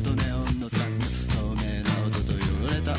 とネオンのサン透明な音と汚れた音」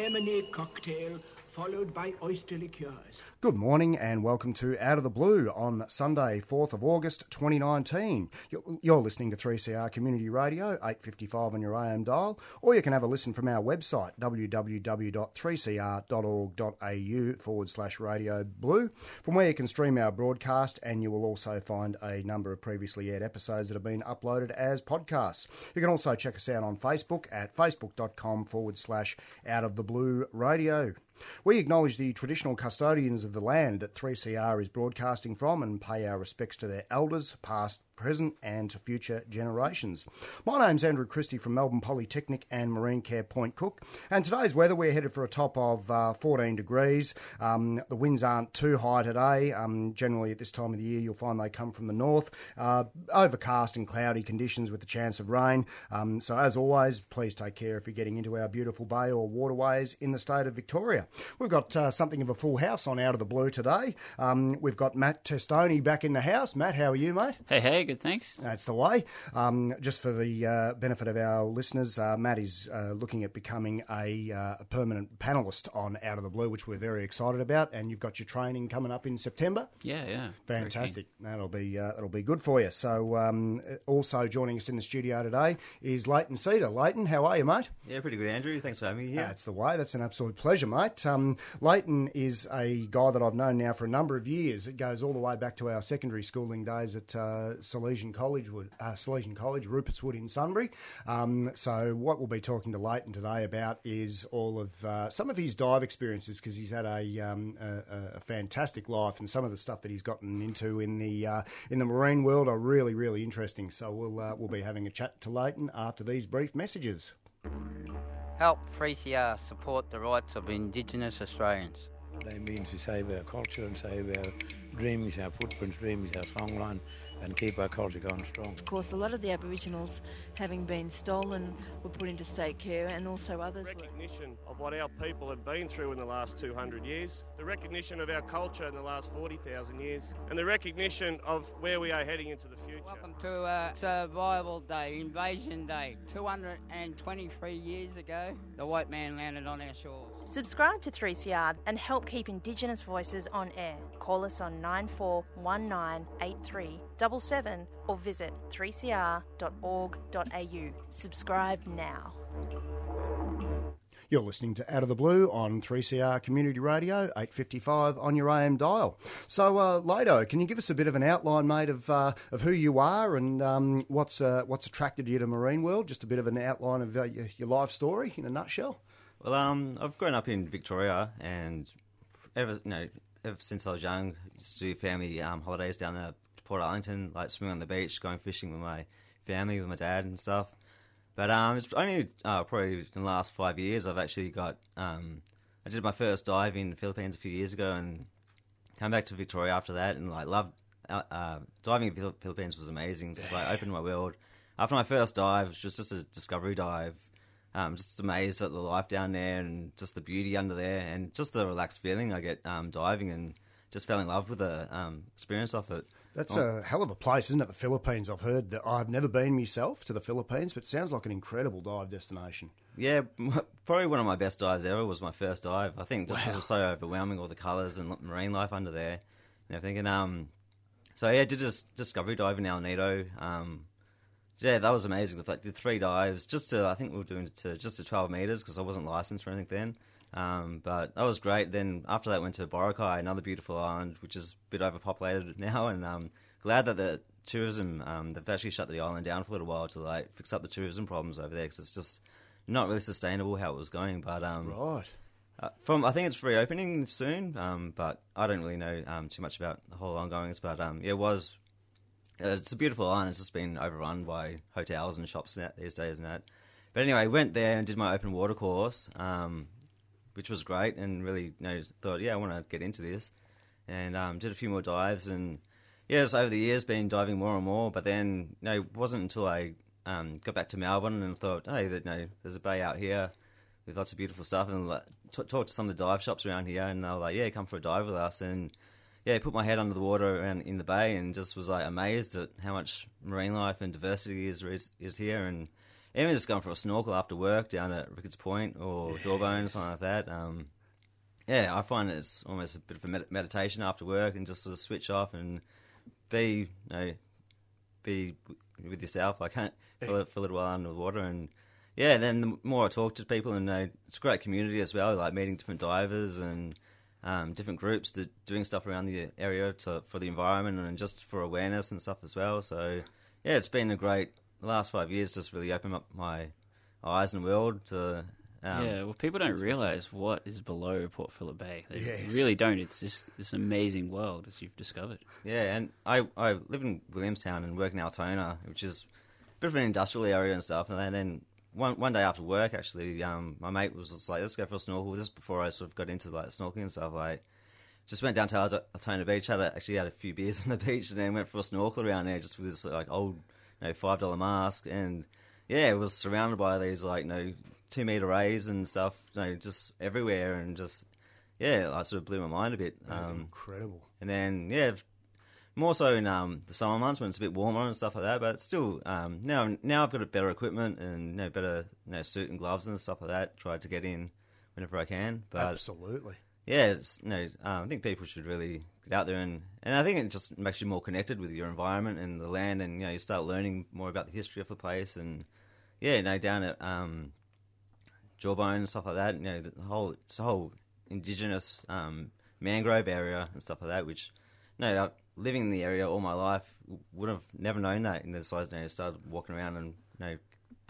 Anemone cocktail followed by oyster liqueurs. Good morning and welcome to Out of the Blue on Sunday, 4th of August 2019. You're, listening to 3CR Community Radio, 855 on your AM dial, or you can have a listen from our website, www.3cr.org.au forward slash radio blue, from where you can stream our broadcast and you will also find a number of previously aired episodes that have been uploaded as podcasts. You can also check us out on Facebook at facebook.com forward slash out of the blue radio. We acknowledge the traditional custodians of the land that 3CR is broadcasting from and pay our respects to their elders, past, present, and to future generations. My name's Andrew Christie from Melbourne Polytechnic and Marine Care Point Cook, and today's weather we're headed for a top of uh, 14 degrees. Um, the winds aren't too high today. Um, generally, at this time of the year, you'll find they come from the north. Uh, overcast and cloudy conditions with the chance of rain. Um, so, as always, please take care if you're getting into our beautiful bay or waterways in the state of Victoria. We've got uh, something of a full house on Out of the Blue today. Um, we've got Matt Testoni back in the house. Matt, how are you, mate? Hey, hey, good, thanks. That's the way. Um, just for the uh, benefit of our listeners, uh, Matt is uh, looking at becoming a, uh, a permanent panelist on Out of the Blue, which we're very excited about. And you've got your training coming up in September. Yeah, yeah. Fantastic. That'll be uh, that'll be good for you. So, um, also joining us in the studio today is Leighton Cedar. Leighton, how are you, mate? Yeah, pretty good, Andrew. Thanks for having me here. That's the way. That's an absolute pleasure, mate. Um, Leighton is a guy that I've known now for a number of years. It goes all the way back to our secondary schooling days at uh, Salesian College, Wood, uh, Salesian College, Rupertswood in Sunbury. Um, so, what we'll be talking to Leighton today about is all of uh, some of his dive experiences because he's had a, um, a, a fantastic life, and some of the stuff that he's gotten into in the uh, in the marine world are really, really interesting. So, we'll uh, we'll be having a chat to Leighton after these brief messages. Help 3CR support the rights of Indigenous Australians. They mean to save our culture and save our dreams, our footprints, dreams, our songline, and keep our culture going strong. Of course, a lot of the Aboriginals, having been stolen, were put into state care, and also others were. recognition of what our people have been through in the last 200 years, the recognition of our culture in the last 40,000 years, and the recognition of where we are heading into the future. Welcome to uh, Survival Day, Invasion Day. 223 years ago, the white man landed on our shores. Subscribe to 3CR and help keep Indigenous voices on air. Call us on 94198377 or visit 3cr.org.au. Subscribe now. You're listening to Out of the Blue on 3CR Community Radio, 855 on your AM dial. So, uh, Lado, can you give us a bit of an outline, mate, of uh, of who you are and um, what's uh, what's attracted you to marine world? Just a bit of an outline of uh, your, your life story in a nutshell. Well, um, I've grown up in Victoria, and ever you know, ever since I was young, used to do family um, holidays down there to Portarlington, like swimming on the beach, going fishing with my family, with my dad and stuff. But um, it's only uh, probably in the last five years I've actually got. Um, I did my first dive in the Philippines a few years ago, and came back to Victoria after that, and like loved uh, uh, diving in the Philippines was amazing. Just like opened my world. After my first dive, it was just a discovery dive. Um, just amazed at the life down there and just the beauty under there, and just the relaxed feeling I get um, diving, and just fell in love with the um, experience of it. That's Oh. a hell of a place, isn't it? The Philippines. I've heard that I've never been myself to the Philippines, but it sounds like an incredible dive destination. Yeah, probably one of my best dives ever was my first dive. I think just Wow. was so overwhelming, all the colours and marine life under there and everything. And um, so yeah, I did a discovery dive in El Nido. Um, yeah, that was amazing. I did three dives just to, I think we were doing it to just to 12 metres because I wasn't licensed or anything then. Um, but that was great. Then after that, went to Boracay, another beautiful island, which is a bit overpopulated now. And um, glad that the tourism, um, they've actually shut the island down for a little while to like fix up the tourism problems over there because it's just not really sustainable how it was going. But um, right. Uh, from I think it's reopening soon, um, but I don't really know um, too much about the whole ongoings. But um, yeah, it was. Uh, It's a beautiful island. It's just been overrun by hotels and shops these days and that. But anyway, went there and did my open water course, um, which was great, and really you know, thought, yeah, I want to get into this, and um, did a few more dives, and yeah, over the years been diving more and more. But then, you know, it wasn't until I um, got back to Melbourne and thought, hey, you know, there's a bay out here with lots of beautiful stuff, and like, t- talked to some of the dive shops around here, and they were like, yeah, come for a dive with us, and yeah, put my head under the water around in the bay, and just was like amazed at how much marine life and diversity is is, is here, and even just going for a snorkel after work down at Ricketts Point or Jawbone or something like that. Um, yeah, I find it's almost a bit of a med- meditation after work, and just sort of switch off and be, you know, be w- with yourself. I can't for, for a little while under the water, and yeah, then the more I talk to people, and you know, it's a great community as well. Like meeting different divers and um, different groups that doing stuff around the area to, for the environment and just for awareness and stuff as well. So yeah, it's been a great the last five years. Just really opened up my eyes and world to. Um, yeah, well, people don't realise what is below Port Phillip Bay. They Yes. really don't. It's just this amazing world as you've discovered. Yeah, and I, I live in Williamstown and work in Altona, which is a bit of an industrial area and stuff. And then one one day after work, actually, um, my mate was just like, "Let's go for a snorkel." This is before I sort of got into like snorkeling and stuff. Like, just went down to Alt- Altona Beach, had a, actually had a few beers on the beach, and then went for a snorkel around there just with this like old, you know, five dollar mask, and yeah, it was surrounded by these like, you know, two meter rays and stuff, you know, just everywhere, and just yeah, like sort of blew my mind a bit. Um, Incredible. and then yeah, more so in um, the summer months when it's a bit warmer and stuff like that. But still um, now now I've got a better equipment and you know, better you know, suit and gloves and stuff like that. Tried to get in whenever I can. But Absolutely. yeah, it's, you know, um, I think people should really get out there and, and I think it just makes you more connected with your environment and the land, and you know, you start learning more about the history of the place, and yeah, you know, down at um, Jawbone and stuff like that, you know, the whole it's a whole indigenous um, mangrove area and stuff like that, which you know, I- living in the area all my life would have never known that in the size. Know, started walking around and you know,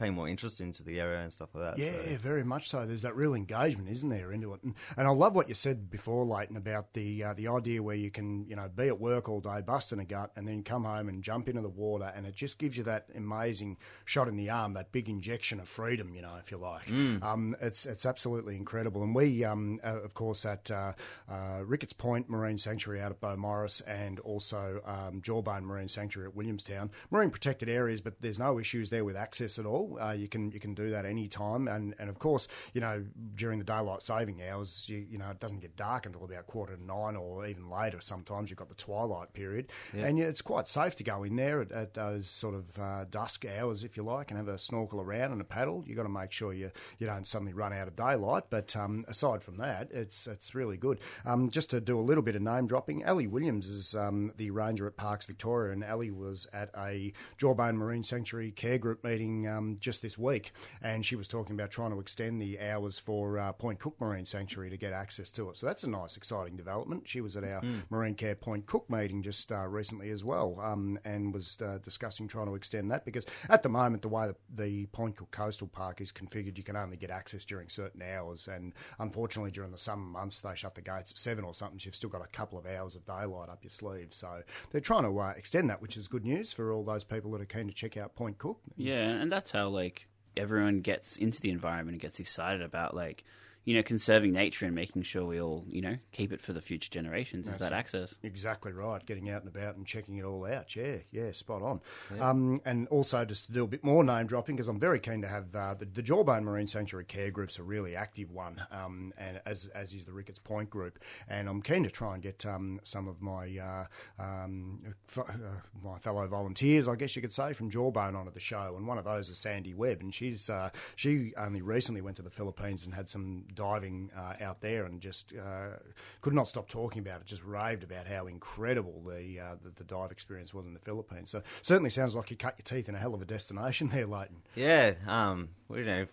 paying more interest into the area and stuff like that. Yeah, so. very much so. There's that real engagement, isn't there, into it? And, and I love what you said before, Leighton, about the uh, the idea where you can, you know, be at work all day, busting a gut, and then come home and jump into the water, and it just gives you that amazing shot in the arm, that big injection of freedom, you know, if you like. Mm. Um, it's it's absolutely incredible. And we, um, uh, of course, at uh, uh, Ricketts Point Marine Sanctuary out at Beaumaris, and also um, Jawbone Marine Sanctuary at Williamstown, marine protected areas, but there's no issues there with access at all. Uh, you can you can do that any time, and and of course, you know, during the daylight saving hours, you you know, it doesn't get dark until about quarter to nine or even later. Sometimes you've got the twilight period, Yeah. and it's quite safe to go in there at, at those sort of uh, dusk hours, if you like, and have a snorkel around and a paddle. You've got to make sure you you don't suddenly run out of daylight. But um, aside from that, it's it's really good. Um, just to do a little bit of name dropping, Ellie Williams is um, the ranger at Parks Victoria, and Ellie was at a Jawbone Marine Sanctuary Care Group meeting um, just this week, and she was talking about trying to extend the hours for uh, Point Cook Marine Sanctuary to get access to it. So that's a nice, exciting development. She was at our Mm. Marine Care Point Cook meeting just uh, recently as well, um, and was uh, discussing trying to extend that because at the moment the way the, the Point Cook Coastal Park is configured, you can only get access during certain hours, and unfortunately during the summer months they shut the gates at seven or something. So you've still got a couple of hours of daylight up your sleeve. So they're trying to uh, extend that, which is good news for all those people that are keen to check out Point Cook. Yeah, and that's how like everyone gets into the environment and gets excited about like you know conserving nature and making sure we all you know keep it for the future generations. Is that access? Exactly right. Getting out and about and checking it all out. Yeah, yeah, spot on. Um, and also just to do a bit more name dropping because I'm very keen to have uh, the, the Jawbone Marine Sanctuary Care Group's a really active one, um, and as as is the Ricketts Point Group. And I'm keen to try and get um, some of my uh, um, f- uh, my fellow volunteers, I guess you could say, from Jawbone onto the show. And one of those is Sandy Webb, and she's uh, she only recently went to the Philippines and had some diving uh, out there, and just uh, could not stop talking about it. Just raved about how incredible the, uh, the the dive experience was in the Philippines. So certainly sounds like you cut your teeth in a hell of a destination there, Leighton. Yeah, um, well, you know,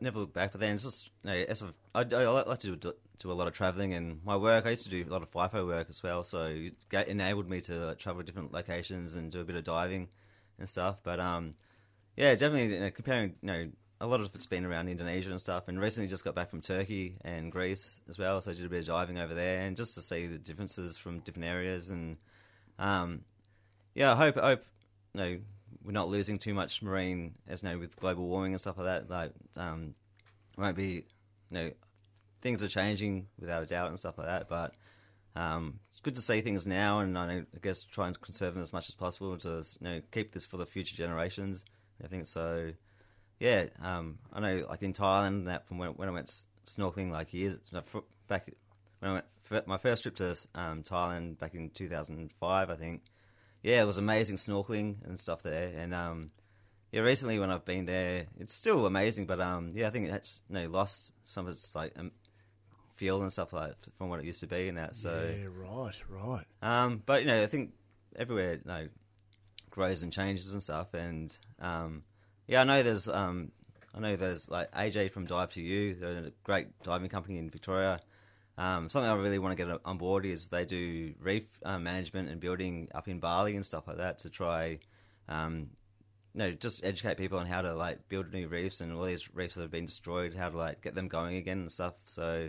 never look back. But then it's just, you know, as I, I like to do, do a lot of traveling, and my work. I used to do a lot of FIFO work as well, so it enabled me to travel to different locations and do a bit of diving and stuff. But um, yeah, definitely you know, comparing, you know, a lot of it's been around Indonesia and stuff, and recently just got back from Turkey and Greece as well, so I did a bit of diving over there, and just to see the differences from different areas, and um, yeah, I hope, I hope, you know, we're not losing too much marine, as you know, with global warming and stuff like that. Like, um, won't be, you know, things are changing without a doubt and stuff like that. But um, it's good to see things now, and I, know, I guess try and conserve them as much as possible to you know keep this for the future generations. I think so. Yeah, um, I know, like in Thailand, that from when, when I went snorkeling, like years back when I went f- my first trip to um, Thailand back in 2005, I think. Yeah, it was amazing snorkeling and stuff there, and um, yeah, recently when I've been there, it's still amazing, but um, yeah, I think it's you know, lost some of its like um, feel and stuff like from what it used to be and that. So yeah, right, right. um, but you know, I think everywhere you know grows and changes and stuff, and um, yeah, I know there's um, I know there's like AJ from Dive to You, they're a great diving company in Victoria. Um, something I really want to get on board is they do reef uh, management and building up in Bali and stuff like that to try, um, you know, just educate people on how to like build new reefs and all these reefs that have been destroyed, how to like get them going again and stuff. So,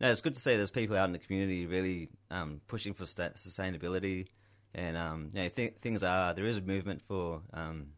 no, it's good to see there's people out in the community really um, pushing for sta- sustainability, and um, you know, th- things are there is a movement for um,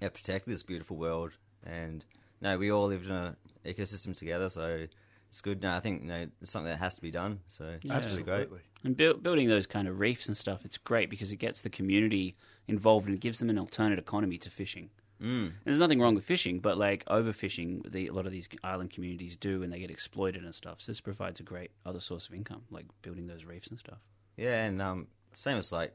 yeah, protect this beautiful world, and no, we all live in an ecosystem together, so it's good. No, I think you know, it's something that has to be done. So Yeah. it's really great. And build, building those kind of reefs and stuff, it's great because it gets the community involved and it gives them an alternate economy to fishing. Mm. And there's nothing wrong with fishing, but like overfishing, the, a lot of these island communities do, and they get exploited and stuff. So this provides a great other source of income, like building those reefs and stuff. Yeah, and um, same as like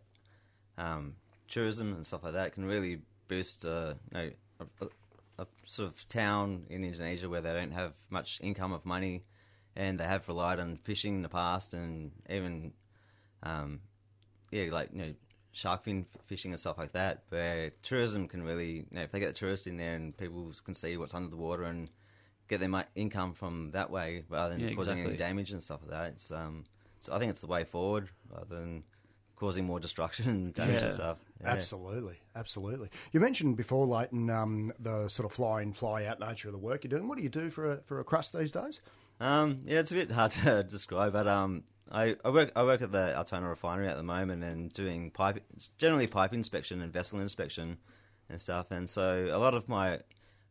um, tourism and stuff like that can really boost, uh, you know, a, a, a sort of town in Indonesia where they don't have much income of money, and they have relied on fishing in the past, and even, um, yeah, like you know, shark fin fishing and stuff like that. Where tourism can really, you know, if they get the tourists in there and people can see what's under the water and get their income from that way rather than Yeah, causing any damage and stuff like that. It's um, so I think it's the way forward rather than causing more destruction and damage and stuff. Yeah. Absolutely, absolutely. You mentioned before, Leighton, um, the sort of fly in, fly out nature of the work you're doing. What do you do for a, for a crust these days? Um, yeah, it's a bit hard to describe, but um, I, I work I work at the Altona refinery at the moment and doing pipe, generally pipe inspection and vessel inspection and stuff. And so a lot of my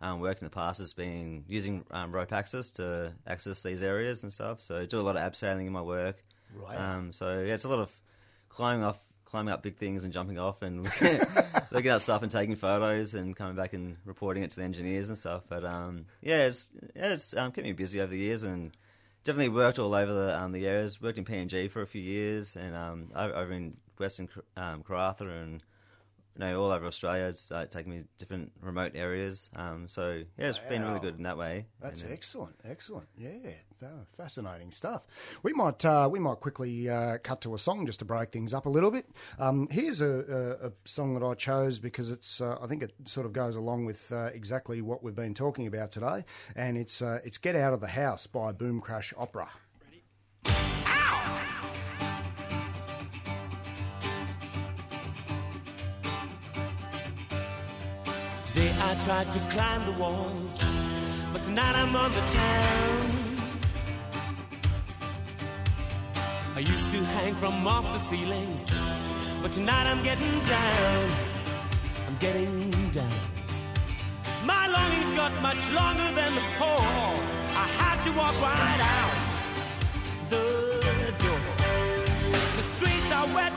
um, work in the past has been using um, rope access to access these areas and stuff. So I do a lot of abseiling in my work. Right. Um, so yeah, it's a lot of climbing off, climbing up big things and jumping off and looking at, looking at stuff and taking photos and coming back and reporting it to the engineers and stuff. But um, yeah, it's yeah, it's um, kept me busy over the years and definitely worked all over the um, the areas. Worked in PNG for a few years and um, over in Western um, Karratha and you know all over Australia. It's uh, taken me to different remote areas. Um, so yeah, it's been really good in that way. That's And, excellent, excellent. Yeah, fascinating stuff. We might uh, we might quickly uh, cut to a song just to break things up a little bit. Um, here's a, a, a song that I chose because it's uh, I think it sort of goes along with uh, exactly what we've been talking about today, and it's uh, it's "Get Out of the House" by Boom Crash Opera. I tried to climb the walls, but tonight I'm on the town. I used to hang from off the ceilings, but tonight I'm getting down. I'm getting down. My longings got much longer than the hall. I had to walk right out the door. The streets are wet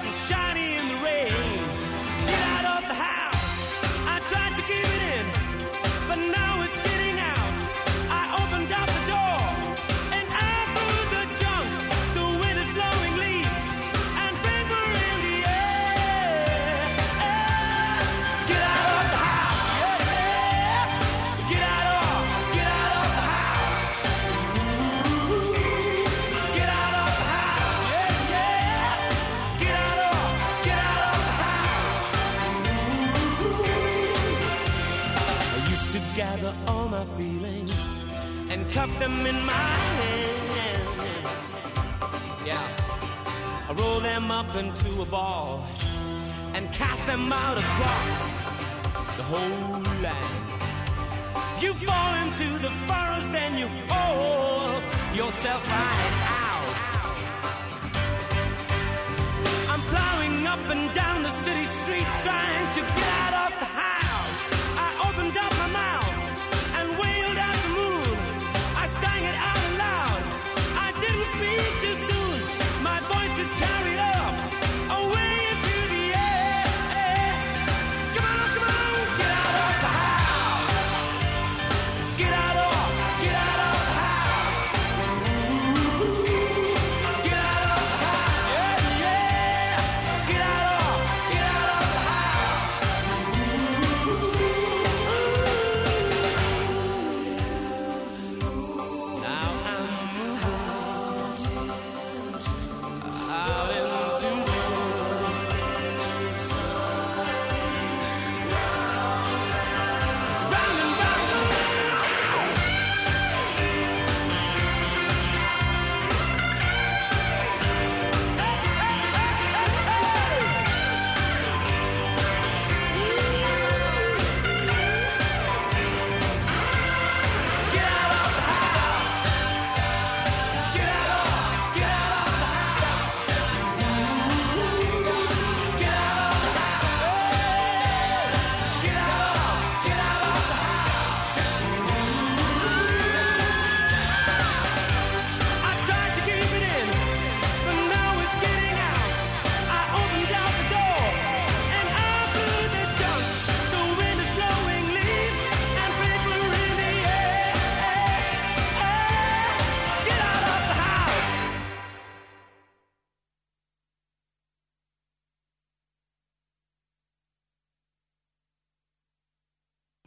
yourself right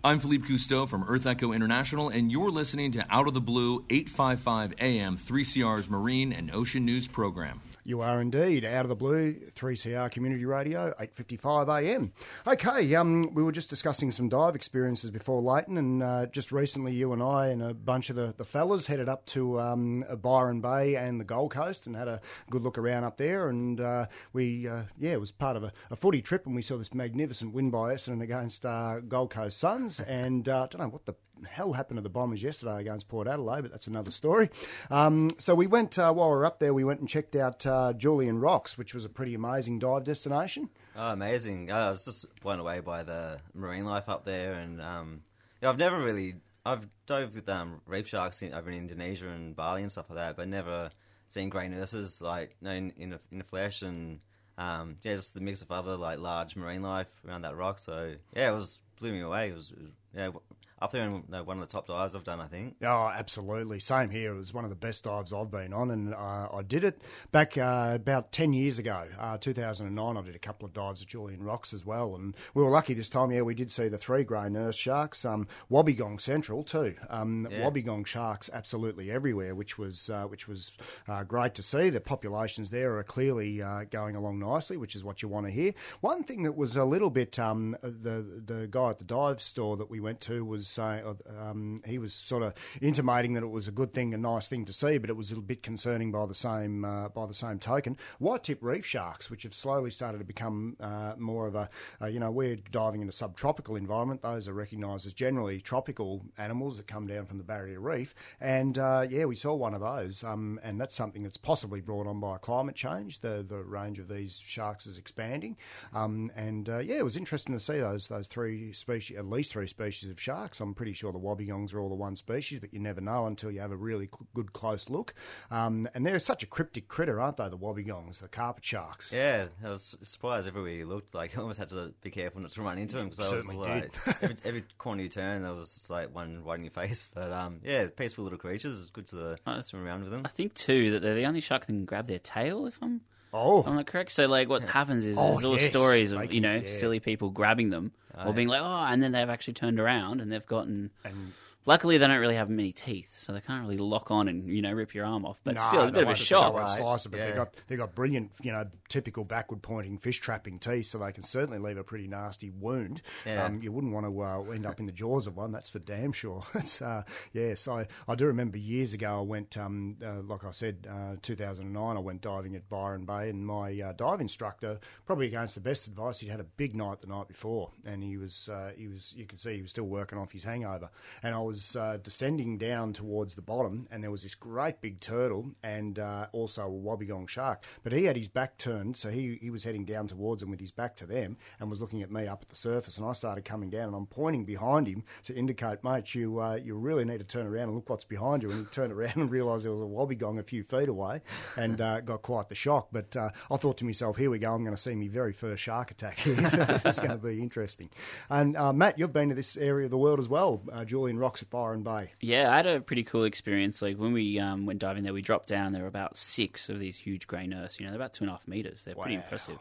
I'm Philippe Cousteau from EarthEcho International, and you're listening to Out of the Blue 855 AM 3CR's Marine and Ocean News program. You are indeed out of the blue. 3CR Community Radio, 8:55 a.m. Okay, um, we were just discussing some dive experiences before Leighton, and uh, just recently, you and I and a bunch of the, the fellas headed up to um, Byron Bay and the Gold Coast and had a good look around up there. And uh, we, uh, yeah, it was part of a, a footy trip, and we saw this magnificent win by Essendon against uh, Gold Coast Suns. And uh, I don't know what the hell happened to the Bombers yesterday against Port Adelaide, but that's another story. Um, so we went, uh, while we were up there, we went and checked out uh, Julian Rocks, which was a pretty amazing dive destination. Oh, amazing! Uh, I was just blown away by the marine life up there, and um, yeah, I've never really I've dove with um, reef sharks in, over in Indonesia and Bali and stuff like that, but never seen grey nurses like you know, in in the, in the flesh, and um, yeah, just the mix of other like large marine life around that rock. So yeah, it was blew me away. It was, it was yeah up there in one of the top dives I've done, I think. Oh, absolutely. Same here. It was one of the best dives I've been on, and uh, I did it back uh, about 10 years ago, uh, 2009. I did a couple of dives at Julian Rocks as well, and we were lucky this time. Yeah, we did see the three grey nurse sharks, um, Wobbegong Central too. Um, Yeah. Wobbegong sharks absolutely everywhere, which was uh, which was uh, great to see. The populations there are clearly uh, going along nicely, which is what you want to hear. One thing that was a little bit um, the the guy at the dive store that we went to was saying um, he was sort of intimating that it was a good thing, a nice thing to see, but it was a bit concerning by the same uh, by the same token. White tip reef sharks, which have slowly started to become uh, more of a uh, you know we're diving in a subtropical environment; those are recognised as generally tropical animals that come down from the barrier reef, and uh, yeah, we saw one of those, um, and that's something that's possibly brought on by climate change. The the range of these sharks is expanding, um, and uh, yeah, it was interesting to see those those three species, at least three species of sharks. I'm pretty sure the wobbegongs are all the one species, but you never know until you have a really cl- good close look. Um, and they're such a cryptic critter, aren't they? The wobbegongs, the carpet sharks. Yeah, I was surprised everywhere you looked. Like, I almost had to be careful not to run into them because I was Certainly like, every, every corner you turn, there was just like one right in your face. But um, yeah, peaceful little creatures. It's good to swim around with them. I think too that they're the only shark that can grab their tail. If I'm, oh, I'm not correct. So like, what happens is Oh, there's all yes. stories of Making- you know yeah. silly people grabbing them Oh, or being like, oh, and then they've actually turned around and they've gotten. And Luckily, they don't really have many teeth, so they can't really lock on and you know rip your arm off. But No, still, it's a bit of no, a they shock. can't Slice it, but Yeah. they got they got brilliant, you know, typical backward pointing fish trapping teeth, so they can certainly leave a pretty nasty wound. Yeah. Um, you wouldn't want to uh, end up in the jaws of one, that's for damn sure. it's, uh, yeah, so I do remember years ago I went, um, uh, like I said, uh, 2009. I went diving at Byron Bay, and my uh, dive instructor, probably against the best advice, he'd had a big night the night before, and he was uh, he was you could see he was still working off his hangover, and I was uh, descending down towards the bottom, and there was this great big turtle and uh, also a wobbegong shark, but he had his back turned, so he he was heading down towards them with his back to them, and was looking at me up at the surface, and I started coming down, and I'm pointing behind him to indicate, mate, you uh, you really need to turn around and look what's behind you, and he turned around and realised there was a wobbegong a few feet away, and uh, got quite the shock. But uh, I thought to myself, here we go, I'm going to see my very first shark attack here. so this is going to be interesting. And uh, Matt, you've been to this area of the world as well, Julian Rocks Byron Bay. Yeah, I had a pretty cool experience. Like when we um, went diving there, we dropped down. There were about six of these huge grey nurse. You know, they're about two and a half meters. They're pretty impressive.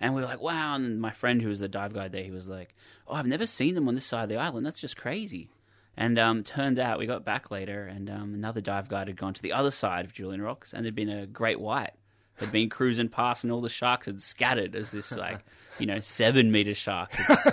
And we were like, wow. And my friend who was the dive guide there, he was like, oh, I've never seen them on this side of the island. That's just crazy. And um, turned out we got back later, and um, another dive guide had gone to the other side of Julian Rocks, and there'd been a great white had been cruising past, and all the sharks had scattered as this like you know seven meter shark.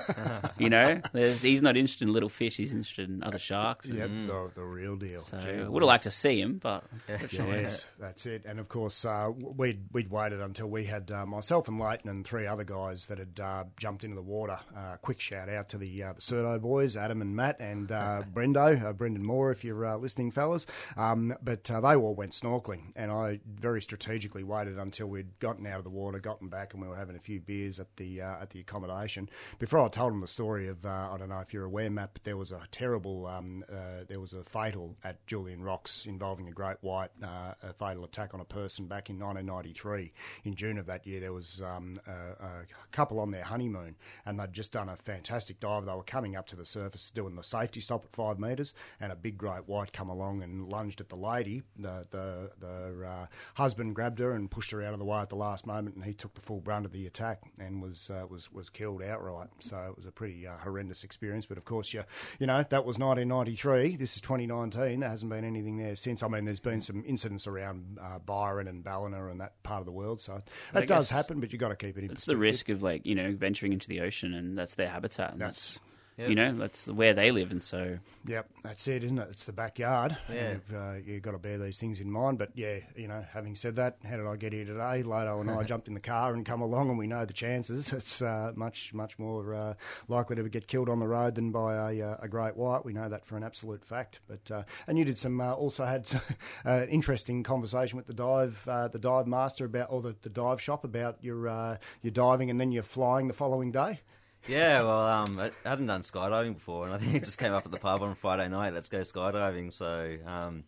you know, There's, he's not interested in little fish; he's interested in other sharks. and- Yep, the, the real deal. so Gee would have liked to see him, but Yes, that's it. And of course, uh, we'd we'd waited until we had uh, myself and Leighton and three other guys that had uh, jumped into the water. Uh, quick shout out to the uh, the Cerdo boys, Adam and Matt, and uh, Brendo, uh, Brendan Moore, if you're uh, listening, fellas. Um, but uh, they all went snorkeling, and I very strategically waited until we'd gotten out of the water, gotten back, and we were having a few beers at the uh, at the accommodation. Before I told him the story of uh, I don't know if you're aware, Matt, but there was a terrible, um, uh, there was a fatal at Julian Rocks involving a great white, uh, a fatal attack on a person back in 1993. In June of that year, there was um, a, a couple on their honeymoon, and they'd just done a fantastic dive. They were coming up to the surface, doing the safety stop at five metres, and a big great white come along and lunged at the lady. The the the uh, husband grabbed her and pushed her out of the way at the last moment, and he took the full brunt of the attack and was was uh, was was killed outright. So it was a pretty uh, horrendous experience. But of course, you you know that was 1993. This is 2019. There hasn't been anything there since. I mean, there's been some incidents around uh, Byron and Ballina and that part of the world. So that does happen, but you have got to keep it in. It's the risk of like you know venturing into the ocean, and that's their habitat. And That's- that's, you know that's where they live, and so Yep, that's it, isn't it? It's the backyard. Yeah. You've, uh, you've got to bear these things in mind. But yeah, you know, having said that, how did I get here today? Lato and I jumped in the car and come along, and we know the chances. It's uh, much, much more uh, likely to get killed on the road than by a, uh, a great white. We know that for an absolute fact. But uh, and you did some, uh, also had some, uh, interesting conversation with the dive, uh, the dive master about, or the, the dive shop about your uh, your diving, and then you're flying the following day. Yeah, well, um, I hadn't done skydiving before, and I think it just came up at the pub on Friday night. Let's go skydiving. So, um,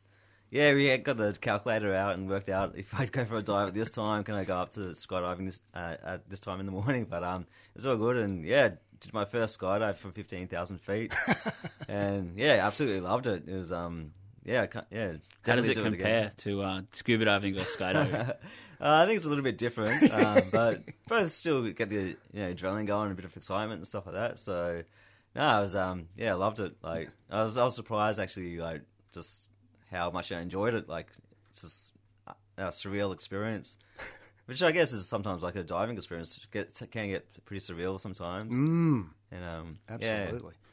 yeah, we got the calculator out and worked out if I'd go for a dive at this time, can I go up to skydiving this uh, at this time in the morning? But um, it's all good, and yeah, did my first skydive from fifteen thousand feet, and yeah, absolutely loved it. It was um, yeah, I can't- yeah. how does it do compare to uh, scuba diving or skydiving? uh, I think it's a little bit different, um, but both still get the you know adrenaline going, a bit of excitement and stuff like that. So, no, I was um, yeah, I loved it. Like I was, I was surprised actually, like just how much I enjoyed it. Like just a, a surreal experience, which I guess is sometimes like a diving experience. Get, can get pretty surreal sometimes. Mm. And um, Absolutely. Yeah,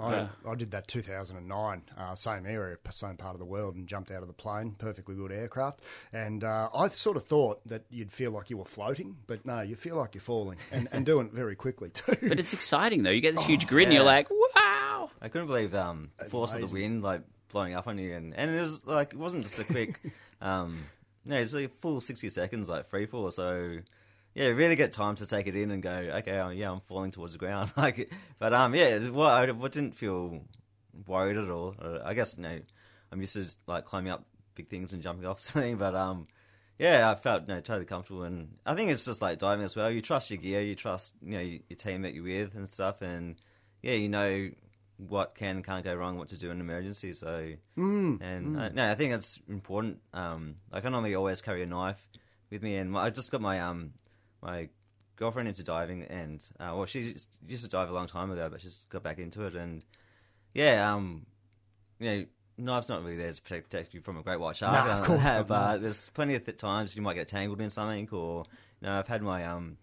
I, yeah. I did that 2009, uh, same area, same part of the world, and jumped out of the plane. Perfectly good aircraft, and uh, I sort of thought that you'd feel like you were floating, but no, you feel like you're falling, and, and doing it very quickly too. but it's exciting though. You get this huge grin, and you're like, wow. I couldn't believe um, the force of the wind like blowing up on you, and, and it was like it wasn't just a quick, um, no, it's like a full sixty seconds like free fall. So yeah, really get time to take it in and go, okay, oh, yeah, I'm falling towards the ground. like, but um, yeah, well, I, I didn't feel worried at all. Uh, I guess you know, I'm used to like climbing up big things and jumping off something, but um. Yeah, I felt you know, totally comfortable, and I think it's just like diving as well. You trust your gear, you trust you know your team that you're with and stuff, and yeah, you know what can and can't go wrong, what to do in an emergency. So, Mm, and mm. uh, no, I think that's important. Um, like I normally always carry a knife with me, and my, I just got my um my girlfriend into diving, and uh, well, she used to dive a long time ago, but she's got back into it, and yeah, um, you know. Knife's not really there to protect you from a great white shark, No, of course not, but there's plenty of th- times you might get tangled in something, or you know, I've had my um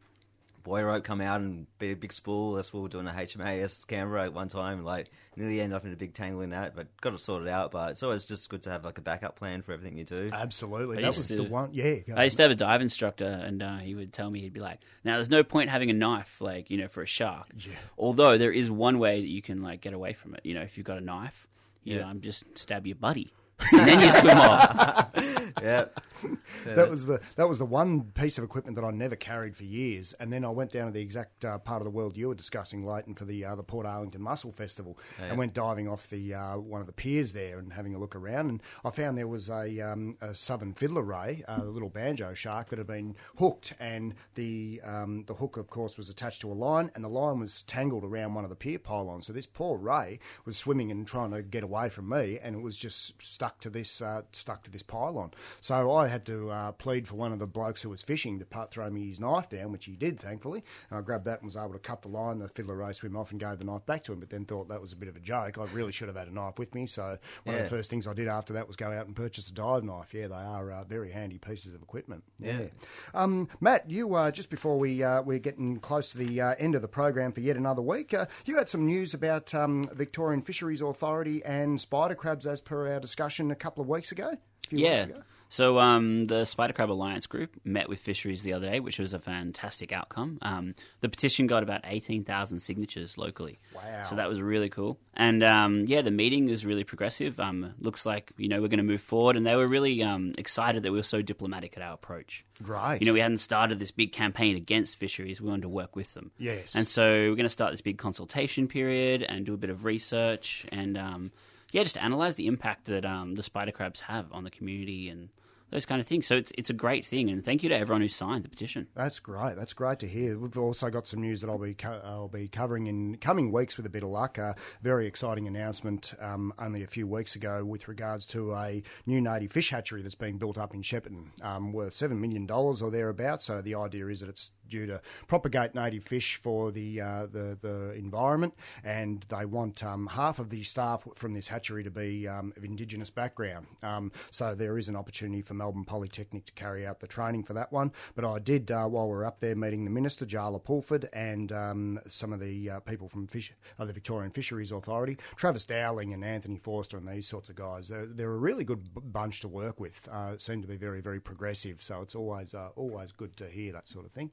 buoy rope come out and be a big spool. A spool doing a HMAS Canberra at one time, like nearly ended up in a big tangle in that, but got it sorted out. But it's always just good to have like a backup plan for everything you do. Absolutely, I that was to- the one. Yeah, I used to have a dive instructor, and uh, he would tell me he'd be like, "Now, there's no point having a knife, like you know, for a shark. Yeah. Although there is one way that you can like get away from it. You know, if you've got a knife, you Yeah. know, I'm just stab your buddy, and then you swim off. yeah, that was the that was the one piece of equipment that I never carried for years, and then I went down to the exact uh, part of the world you were discussing, Leighton, for the uh, the Portarlington Mussel Festival, yeah. and went diving off the uh, one of the piers there and having a look around, and I found there was a, um, a southern fiddler ray, a little banjo shark that had been hooked, and the um, the hook, of course, was attached to a line, and the line was tangled around one of the pier pylons. So this poor ray was swimming and trying to get away from me, and it was just stuck to this uh, stuck to this pylon. So I had to uh, plead for one of the blokes who was fishing to part, throw me his knife down, which he did, thankfully. And I grabbed that and was able to cut the line. The fiddler ray swim off and gave the knife back to him, but then thought that was a bit of a joke. I really should have had a knife with me. So one of the first things I did after that was go out and purchase a dive knife. Yeah, they are uh, very handy pieces of equipment. Yeah. Um, Matt, you uh, just before we uh, we're getting close to the uh, end of the program for yet another week, uh, you had some news about um, Victorian Fisheries Authority and spider crabs, as per our discussion a couple of weeks ago. Few yeah. weeks ago. So um, the Spider Crab Alliance group met with fisheries the other day, which was a fantastic outcome. Um, the petition got about eighteen thousand signatures locally. Wow. So that was really cool. And um, yeah, the meeting is really progressive. Um, looks like you know we're going to move forward, and they were really um, excited that we were so diplomatic at our approach. Right. You know, we hadn't started this big campaign against fisheries. We wanted to work with them. Yes. And so we're going to start this big consultation period and do a bit of research and, um, yeah, just analyze the impact that um, the spider crabs have on the community and those kind of things. So it's it's a great thing, and thank you to everyone who signed the petition. That's great. That's great to hear. We've also got some news that I'll be co- I'll be covering in coming weeks with a bit of luck. A very exciting announcement um, only a few weeks ago with regards to a new native fish hatchery that's being built up in Shepparton, um, worth seven million dollars or thereabouts. So the idea is that it's due to propagate native fish for the uh, the, the environment, and they want um, half of the staff from this hatchery to be um, of Indigenous background. Um, so there is an opportunity for Melbourne Polytechnic to carry out the training for that one. But I did, uh, while we were up there meeting the Minister, Jaala Pulford, and um, some of the uh, people from fish, uh, the Victorian Fisheries Authority, Travis Dowling and Anthony Forster and these sorts of guys. They're, they're a really good b- bunch to work with. Uh, seem to be very, very progressive. So it's always, uh, always good to hear that sort of thing.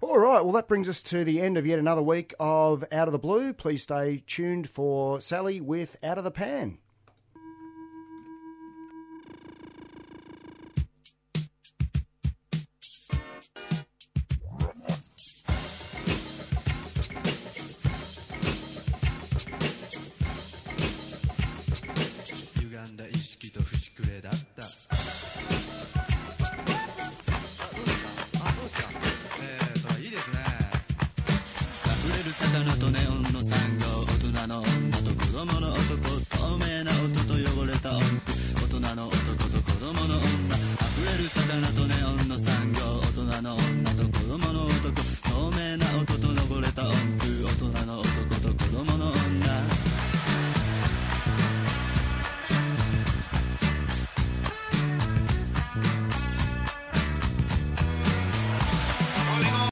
All right, well, that brings us to the end of yet another week of Out of the Blue. Please stay tuned for Sally with Out of the Pan.